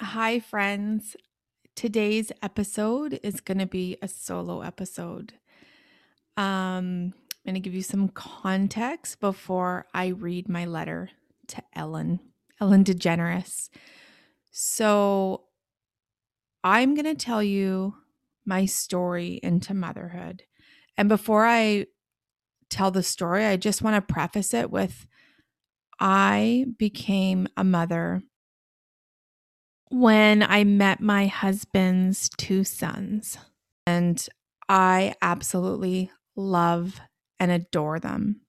Hi, friends. Today's episode is going to be a solo episode. Um, I'm going to give you some context before I read my letter to Ellen, Ellen DeGeneres. So, I'm going to tell you my story into motherhood. And before I tell the story, I just want to preface it with I became a mother when I met my husband's two sons. And I absolutely love and adore them.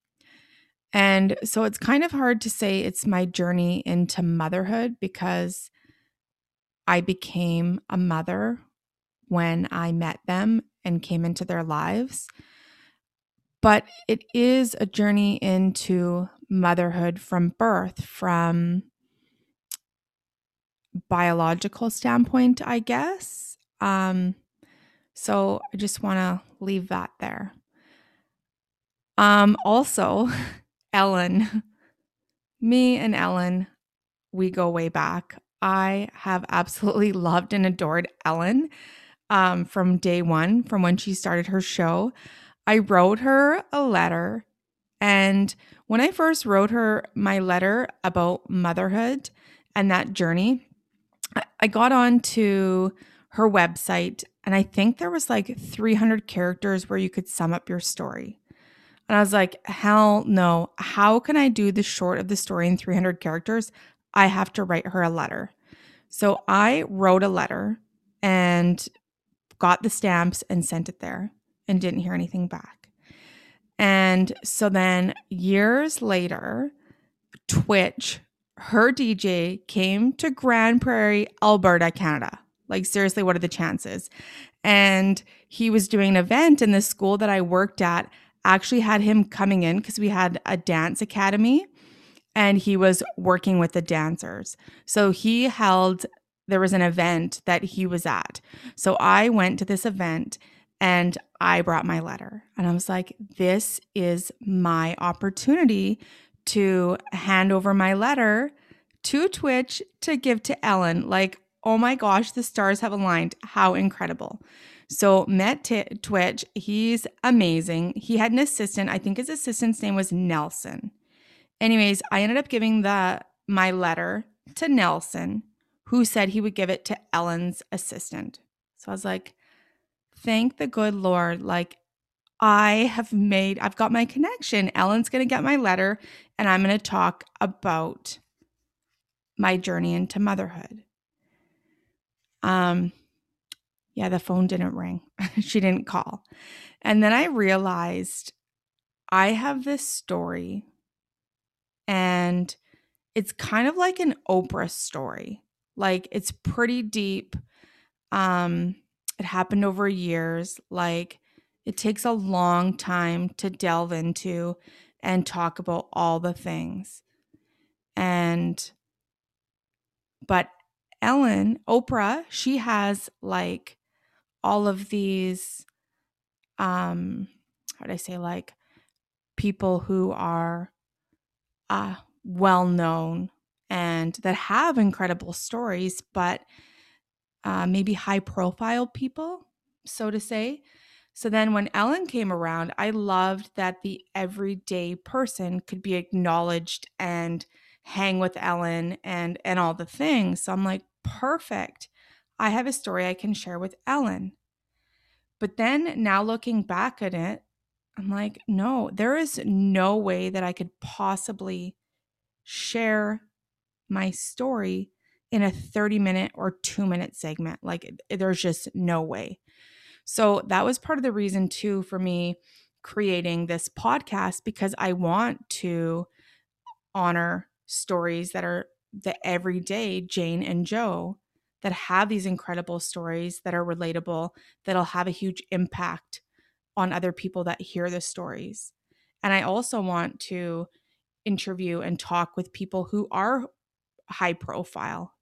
And so it's kind of hard to say it's my journey into motherhood because I became a mother when I met them and came into their lives. But it is a journey into motherhood from birth, from biological standpoint, I guess. Um, so I just want to leave that there. Um, also, Ellen, me and Ellen, we go way back. I have absolutely loved and adored Ellen um, from day one, from when she started her show. I wrote her a letter. And when I first wrote her my letter about motherhood and that journey, I got on to her website and I think there was like 300 characters where you could sum up your story. And I was like, hell no. How can I do the short of the story in 300 characters? I have to write her a letter. So I wrote a letter and got the stamps and sent it there and didn't hear anything back. And so then years later, Twitch her DJ came to Grande Prairie, Alberta, Canada. Like, seriously, what are the chances? And he was doing an event, and the school that I worked at actually had him coming in because we had a dance academy and he was working with the dancers. So he held, there was an event that he was at. So I went to this event and I brought my letter and I was like, this is my opportunity to hand over my letter to Twitch to give to Ellen. Like, oh my gosh, the stars have aligned. How incredible. So, met t- Twitch. He's amazing. He had an assistant. I think his assistant's name was Nelson. Anyways, I ended up giving the my letter to Nelson, who said he would give it to Ellen's assistant. So I was like, thank the good Lord. Like, I have made, I've got my connection. Ellen's going to get my letter and I'm going to talk about my journey into motherhood. Um, yeah, the phone didn't ring. she didn't call. And then I realized I have this story and it's kind of like an Oprah story. Like it's pretty deep. Um, it happened over years. Like it takes a long time to delve into and talk about all the things. And, but Ellen, Oprah, she has like all of these, um, how do I say, like people who are uh, well known and that have incredible stories, but uh, maybe high profile people, so to say. So then when Ellen came around, I loved that the everyday person could be acknowledged and hang with Ellen and and all the things. So I'm like, perfect. I have a story I can share with Ellen. But then now looking back at it, I'm like, no, there is no way that I could possibly share my story in a 30 minute or 2 minute segment. Like there's just no way. So that was part of the reason too for me creating this podcast because I want to honor stories that are the everyday Jane and Joe that have these incredible stories that are relatable, that'll have a huge impact on other people that hear the stories. And I also want to interview and talk with people who are high profile.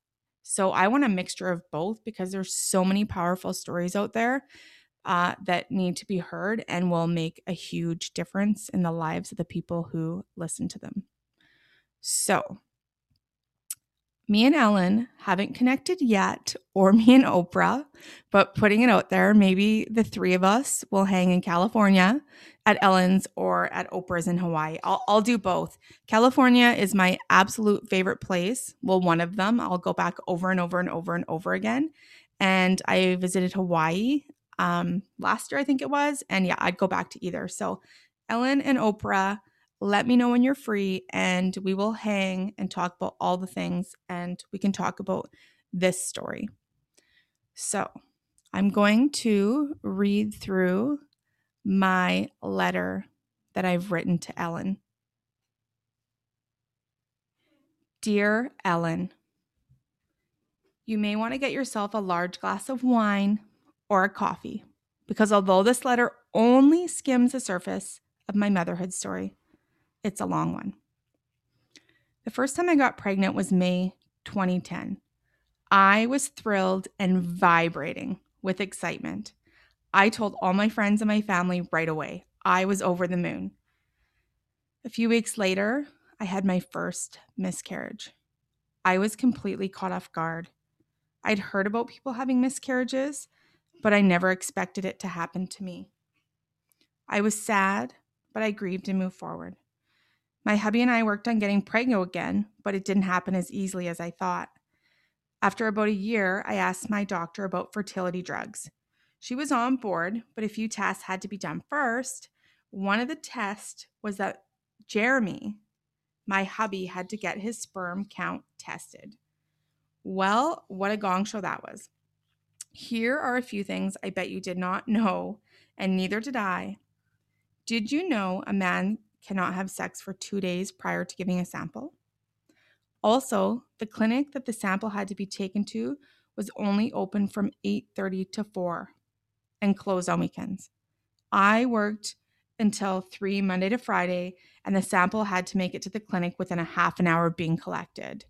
So I want a mixture of both because there's so many powerful stories out there uh, that need to be heard and will make a huge difference in the lives of the people who listen to them. So, me and Ellen haven't connected yet, or me and Oprah, but putting it out there, maybe the three of us will hang in California at Ellen's or at Oprah's in Hawaii. I'll, I'll do both. California is my absolute favorite place. Well, one of them. I'll go back over and over and over and over again. And I visited Hawaii um, last year, I think it was. And yeah, I'd go back to either. So, Ellen and Oprah let me know when you're free and we will hang and talk about all the things and we can talk about this story. So, I'm going to read through my letter that I've written to Ellen. Dear Ellen, you may want to get yourself a large glass of wine or a coffee because although this letter only skims the surface of my motherhood story, it's a long one. The first time I got pregnant was May 2010. I was thrilled and vibrating with excitement. I told all my friends and my family right away. I was over the moon. A few weeks later, I had my first miscarriage. I was completely caught off guard. I'd heard about people having miscarriages, but I never expected it to happen to me. I was sad, but I grieved and moved forward. My hubby and I worked on getting pregnant again, but it didn't happen as easily as I thought. After about a year, I asked my doctor about fertility drugs. She was on board, but a few tests had to be done first. One of the tests was that Jeremy, my hubby, had to get his sperm count tested. Well, what a gong show that was. Here are a few things I bet you did not know, and neither did I. Did you know a man cannot have sex for two days prior to giving a sample. Also, the clinic that the sample had to be taken to was only open from 8:30 to 4 and closed on weekends. I worked until 3 Monday to Friday and the sample had to make it to the clinic within a half an hour of being collected.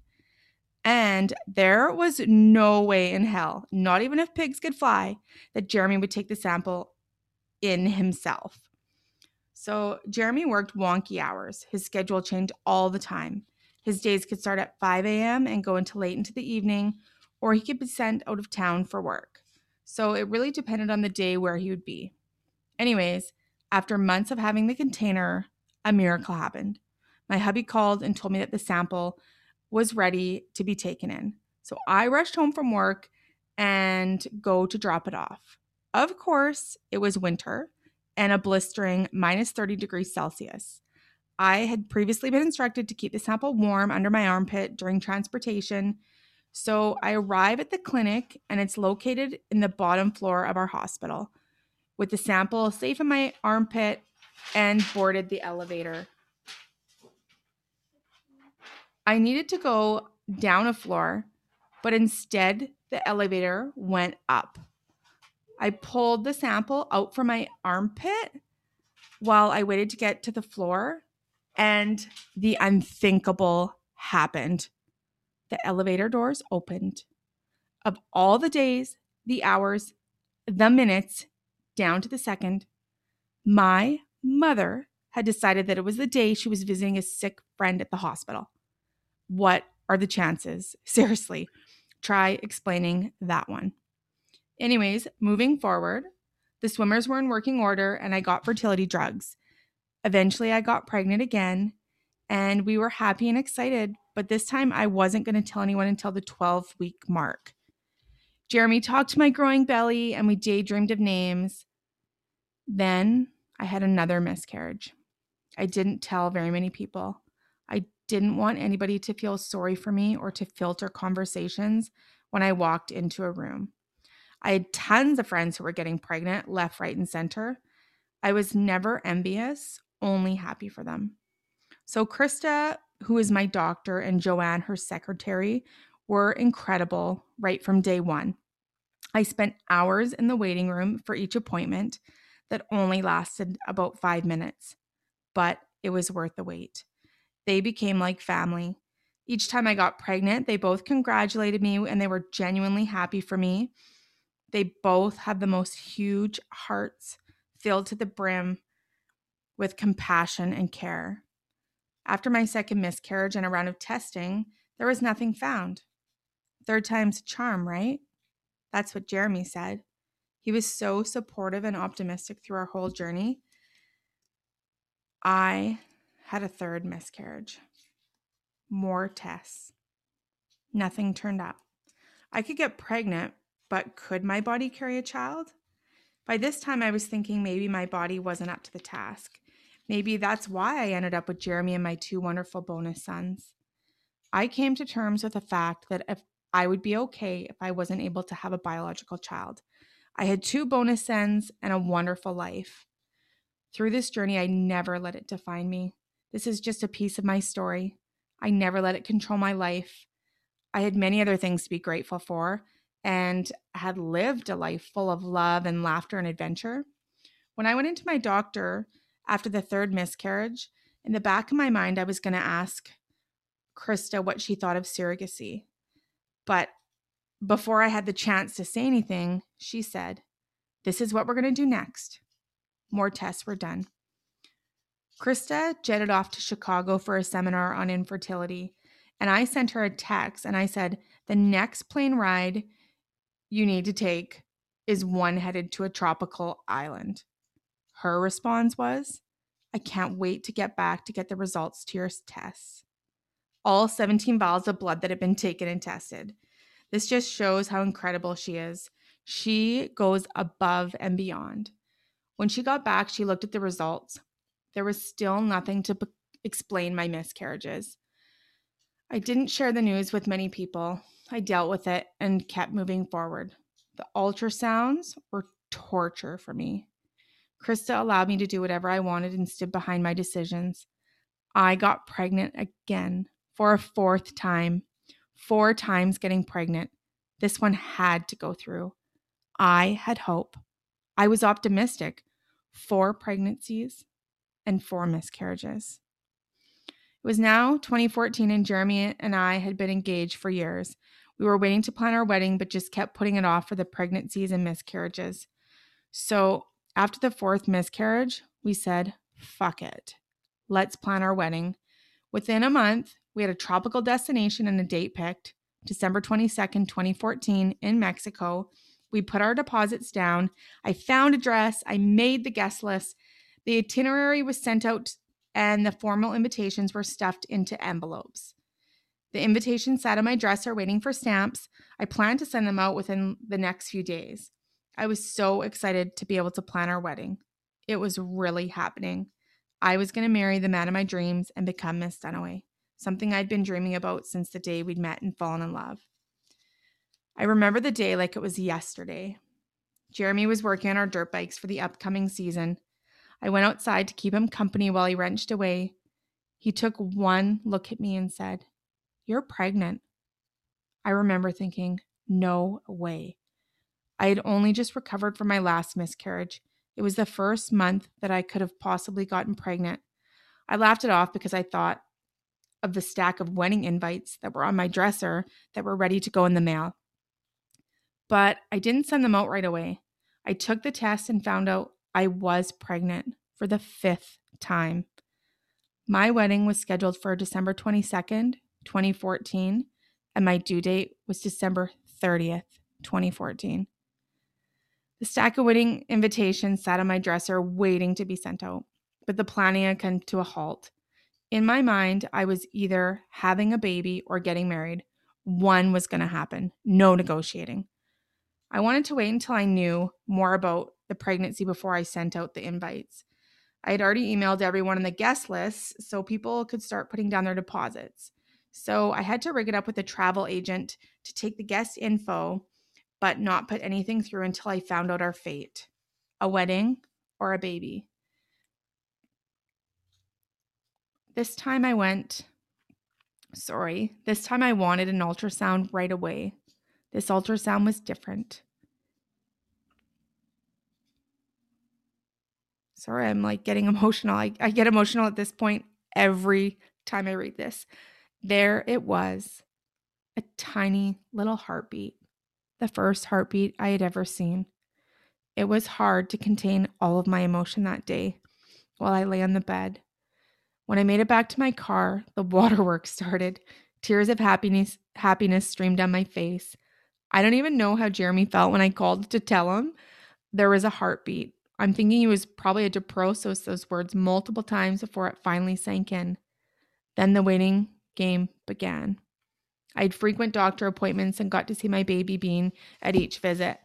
And there was no way in hell, not even if pigs could fly, that Jeremy would take the sample in himself. So Jeremy worked wonky hours. His schedule changed all the time. His days could start at 5 a.m. and go until late into the evening, or he could be sent out of town for work. So it really depended on the day where he would be. Anyways, after months of having the container, a miracle happened. My hubby called and told me that the sample was ready to be taken in. So I rushed home from work and go to drop it off. Of course, it was winter, and a blistering minus 30 degrees Celsius. I had previously been instructed to keep the sample warm under my armpit during transportation. So I arrive at the clinic and it's located in the bottom floor of our hospital with the sample safe in my armpit and boarded the elevator. I needed to go down a floor, but instead the elevator went up. I pulled the sample out from my armpit while I waited to get to the floor, and the unthinkable happened. The elevator doors opened. Of all the days, the hours, the minutes, down to the second, my mother had decided that it was the day she was visiting a sick friend at the hospital. What are the chances? Seriously, try explaining that one. Anyways, moving forward, the swimmers were in working order and I got fertility drugs. Eventually, I got pregnant again and we were happy and excited, but this time I wasn't going to tell anyone until the 12 week mark. Jeremy talked to my growing belly and we daydreamed of names. Then I had another miscarriage. I didn't tell very many people. Didn't want anybody to feel sorry for me or to filter conversations when I walked into a room. I had tons of friends who were getting pregnant left, right, and center. I was never envious, only happy for them. So, Krista, who is my doctor, and Joanne, her secretary, were incredible right from day one. I spent hours in the waiting room for each appointment that only lasted about five minutes, but it was worth the wait. They became like family. Each time I got pregnant, they both congratulated me and they were genuinely happy for me. They both had the most huge hearts filled to the brim with compassion and care. After my second miscarriage and a round of testing, there was nothing found. Third time's a charm, right? That's what Jeremy said. He was so supportive and optimistic through our whole journey. I had a third miscarriage. More tests. Nothing turned up. I could get pregnant, but could my body carry a child? By this time, I was thinking maybe my body wasn't up to the task. Maybe that's why I ended up with Jeremy and my two wonderful bonus sons. I came to terms with the fact that if I would be okay if I wasn't able to have a biological child. I had two bonus sons and a wonderful life. Through this journey, I never let it define me. This is just a piece of my story. I never let it control my life. I had many other things to be grateful for and had lived a life full of love and laughter and adventure. When I went into my doctor after the third miscarriage, in the back of my mind, I was going to ask Krista what she thought of surrogacy. But before I had the chance to say anything, she said, This is what we're going to do next. More tests were done. Krista jetted off to Chicago for a seminar on infertility, and I sent her a text and I said, The next plane ride you need to take is one headed to a tropical island. Her response was, I can't wait to get back to get the results to your tests. All 17 vials of blood that had been taken and tested. This just shows how incredible she is. She goes above and beyond. When she got back, she looked at the results. There was still nothing to p- explain my miscarriages. I didn't share the news with many people. I dealt with it and kept moving forward. The ultrasounds were torture for me. Krista allowed me to do whatever I wanted and stood behind my decisions. I got pregnant again for a fourth time, four times getting pregnant. This one had to go through. I had hope. I was optimistic. Four pregnancies and four miscarriages. It was now 2014, and Jeremy and I had been engaged for years. We were waiting to plan our wedding, but just kept putting it off for the pregnancies and miscarriages. So, after the fourth miscarriage, we said, fuck it. Let's plan our wedding. Within a month, we had a tropical destination and a date picked December 22nd, 2014, in Mexico. We put our deposits down. I found a dress. I made the guest list. The itinerary was sent out, and the formal invitations were stuffed into envelopes. The invitation sat on my dresser waiting for stamps. I planned to send them out within the next few days. I was so excited to be able to plan our wedding. It was really happening. I was going to marry the man of my dreams and become Miss Dunaway, something I'd been dreaming about since the day we'd met and fallen in love. I remember the day like it was yesterday. Jeremy was working on our dirt bikes for the upcoming season. I went outside to keep him company while he wrenched away. He took one look at me and said, You're pregnant. I remember thinking, No way. I had only just recovered from my last miscarriage. It was the first month that I could have possibly gotten pregnant. I laughed it off because I thought of the stack of wedding invites that were on my dresser that were ready to go in the mail. But I didn't send them out right away. I took the test and found out I was pregnant for the fifth time. My wedding was scheduled for December 22nd, 2014, and my due date was December 30th, 2014. The stack of wedding invitations sat on my dresser waiting to be sent out, but the planning had come to a halt. In my mind, I was either having a baby or getting married. One was going to happen, no negotiating. I wanted to wait until I knew more about the pregnancy before I sent out the invites. I had already emailed everyone on the guest list so people could start putting down their deposits. So I had to rig it up with a travel agent to take the guest info but not put anything through until I found out our fate a wedding or a baby. This time I went, sorry, this time I wanted an ultrasound right away. This ultrasound was different. Sorry, I'm like getting emotional. I, I get emotional at this point every time I read this. There it was, a tiny little heartbeat, the first heartbeat I had ever seen. It was hard to contain all of my emotion that day while I lay on the bed. When I made it back to my car, the waterworks started. Tears of happiness happiness streamed down my face. I don't even know how Jeremy felt when I called to tell him there was a heartbeat. I'm thinking he was probably had to process those words multiple times before it finally sank in. Then the waiting game began. I had frequent doctor appointments and got to see my baby bean at each visit.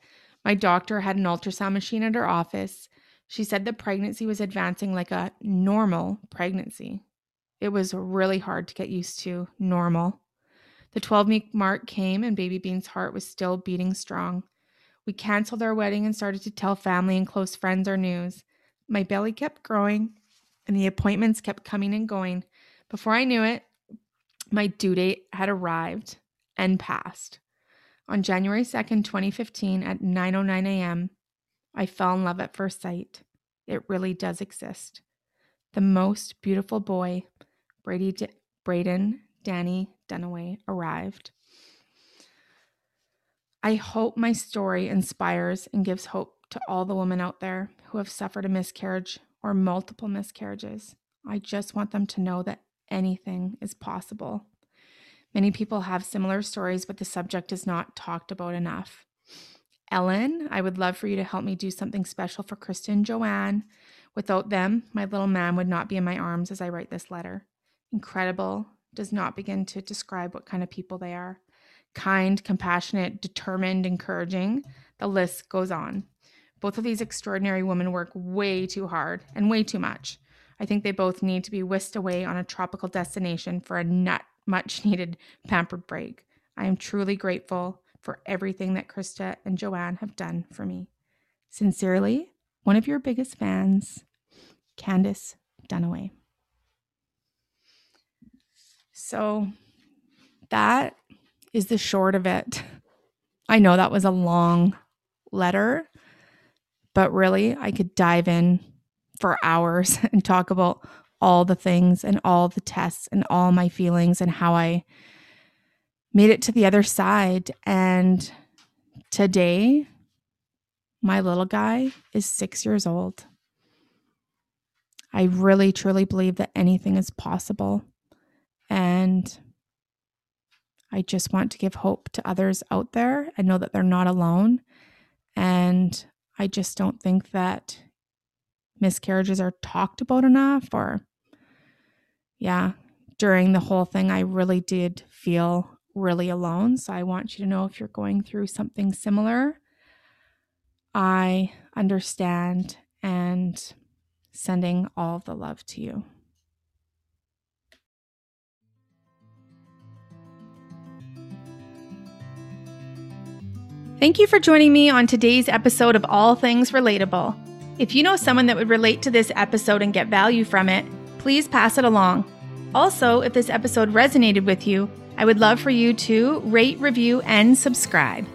My doctor had an ultrasound machine at her office. She said the pregnancy was advancing like a normal pregnancy. It was really hard to get used to normal. The 12 week mark came and baby Bean's heart was still beating strong. We canceled our wedding and started to tell family and close friends our news. My belly kept growing and the appointments kept coming and going. Before I knew it, my due date had arrived and passed. On January 2nd, 2015, at 9:09 a.m., I fell in love at first sight. It really does exist. The most beautiful boy, Brady D- Braden Danny Dunaway, arrived. I hope my story inspires and gives hope to all the women out there who have suffered a miscarriage or multiple miscarriages. I just want them to know that anything is possible. Many people have similar stories, but the subject is not talked about enough. Ellen, I would love for you to help me do something special for Kristen and Joanne. Without them, my little man would not be in my arms as I write this letter. Incredible does not begin to describe what kind of people they are kind, compassionate, determined, encouraging. The list goes on. Both of these extraordinary women work way too hard and way too much. I think they both need to be whisked away on a tropical destination for a nut, much needed pampered break. I am truly grateful for everything that Krista and Joanne have done for me. Sincerely, one of your biggest fans, Candace Dunaway. So that is the short of it. I know that was a long letter, but really, I could dive in for hours and talk about all the things and all the tests and all my feelings and how I made it to the other side. And today, my little guy is six years old. I really, truly believe that anything is possible. And I just want to give hope to others out there and know that they're not alone. And I just don't think that miscarriages are talked about enough or yeah, during the whole thing I really did feel really alone. So I want you to know if you're going through something similar, I understand and sending all the love to you. Thank you for joining me on today's episode of All Things Relatable. If you know someone that would relate to this episode and get value from it, please pass it along. Also, if this episode resonated with you, I would love for you to rate, review, and subscribe.